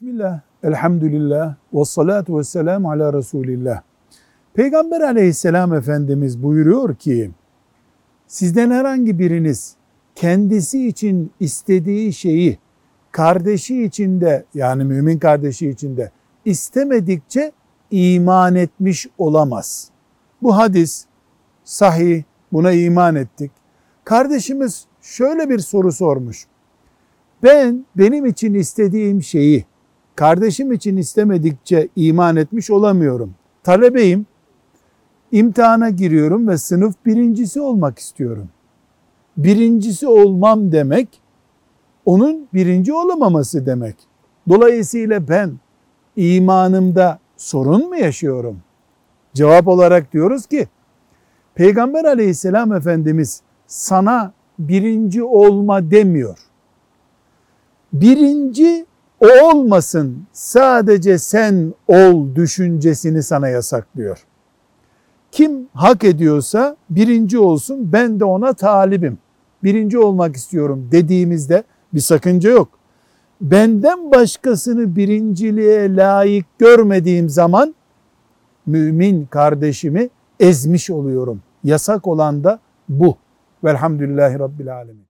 Bismillah, elhamdülillah, ve salatu ve selamu ala Resulillah. Peygamber aleyhisselam Efendimiz buyuruyor ki, sizden herhangi biriniz kendisi için istediği şeyi kardeşi için de yani mümin kardeşi için de istemedikçe iman etmiş olamaz. Bu hadis sahih, buna iman ettik. Kardeşimiz şöyle bir soru sormuş. Ben benim için istediğim şeyi kardeşim için istemedikçe iman etmiş olamıyorum. Talebeyim, imtihana giriyorum ve sınıf birincisi olmak istiyorum. Birincisi olmam demek, onun birinci olamaması demek. Dolayısıyla ben imanımda sorun mu yaşıyorum? Cevap olarak diyoruz ki, Peygamber aleyhisselam Efendimiz sana birinci olma demiyor. Birinci o olmasın sadece sen ol düşüncesini sana yasaklıyor. Kim hak ediyorsa birinci olsun ben de ona talibim. Birinci olmak istiyorum dediğimizde bir sakınca yok. Benden başkasını birinciliğe layık görmediğim zaman mümin kardeşimi ezmiş oluyorum. Yasak olan da bu. Velhamdülillahi Rabbil Alemin.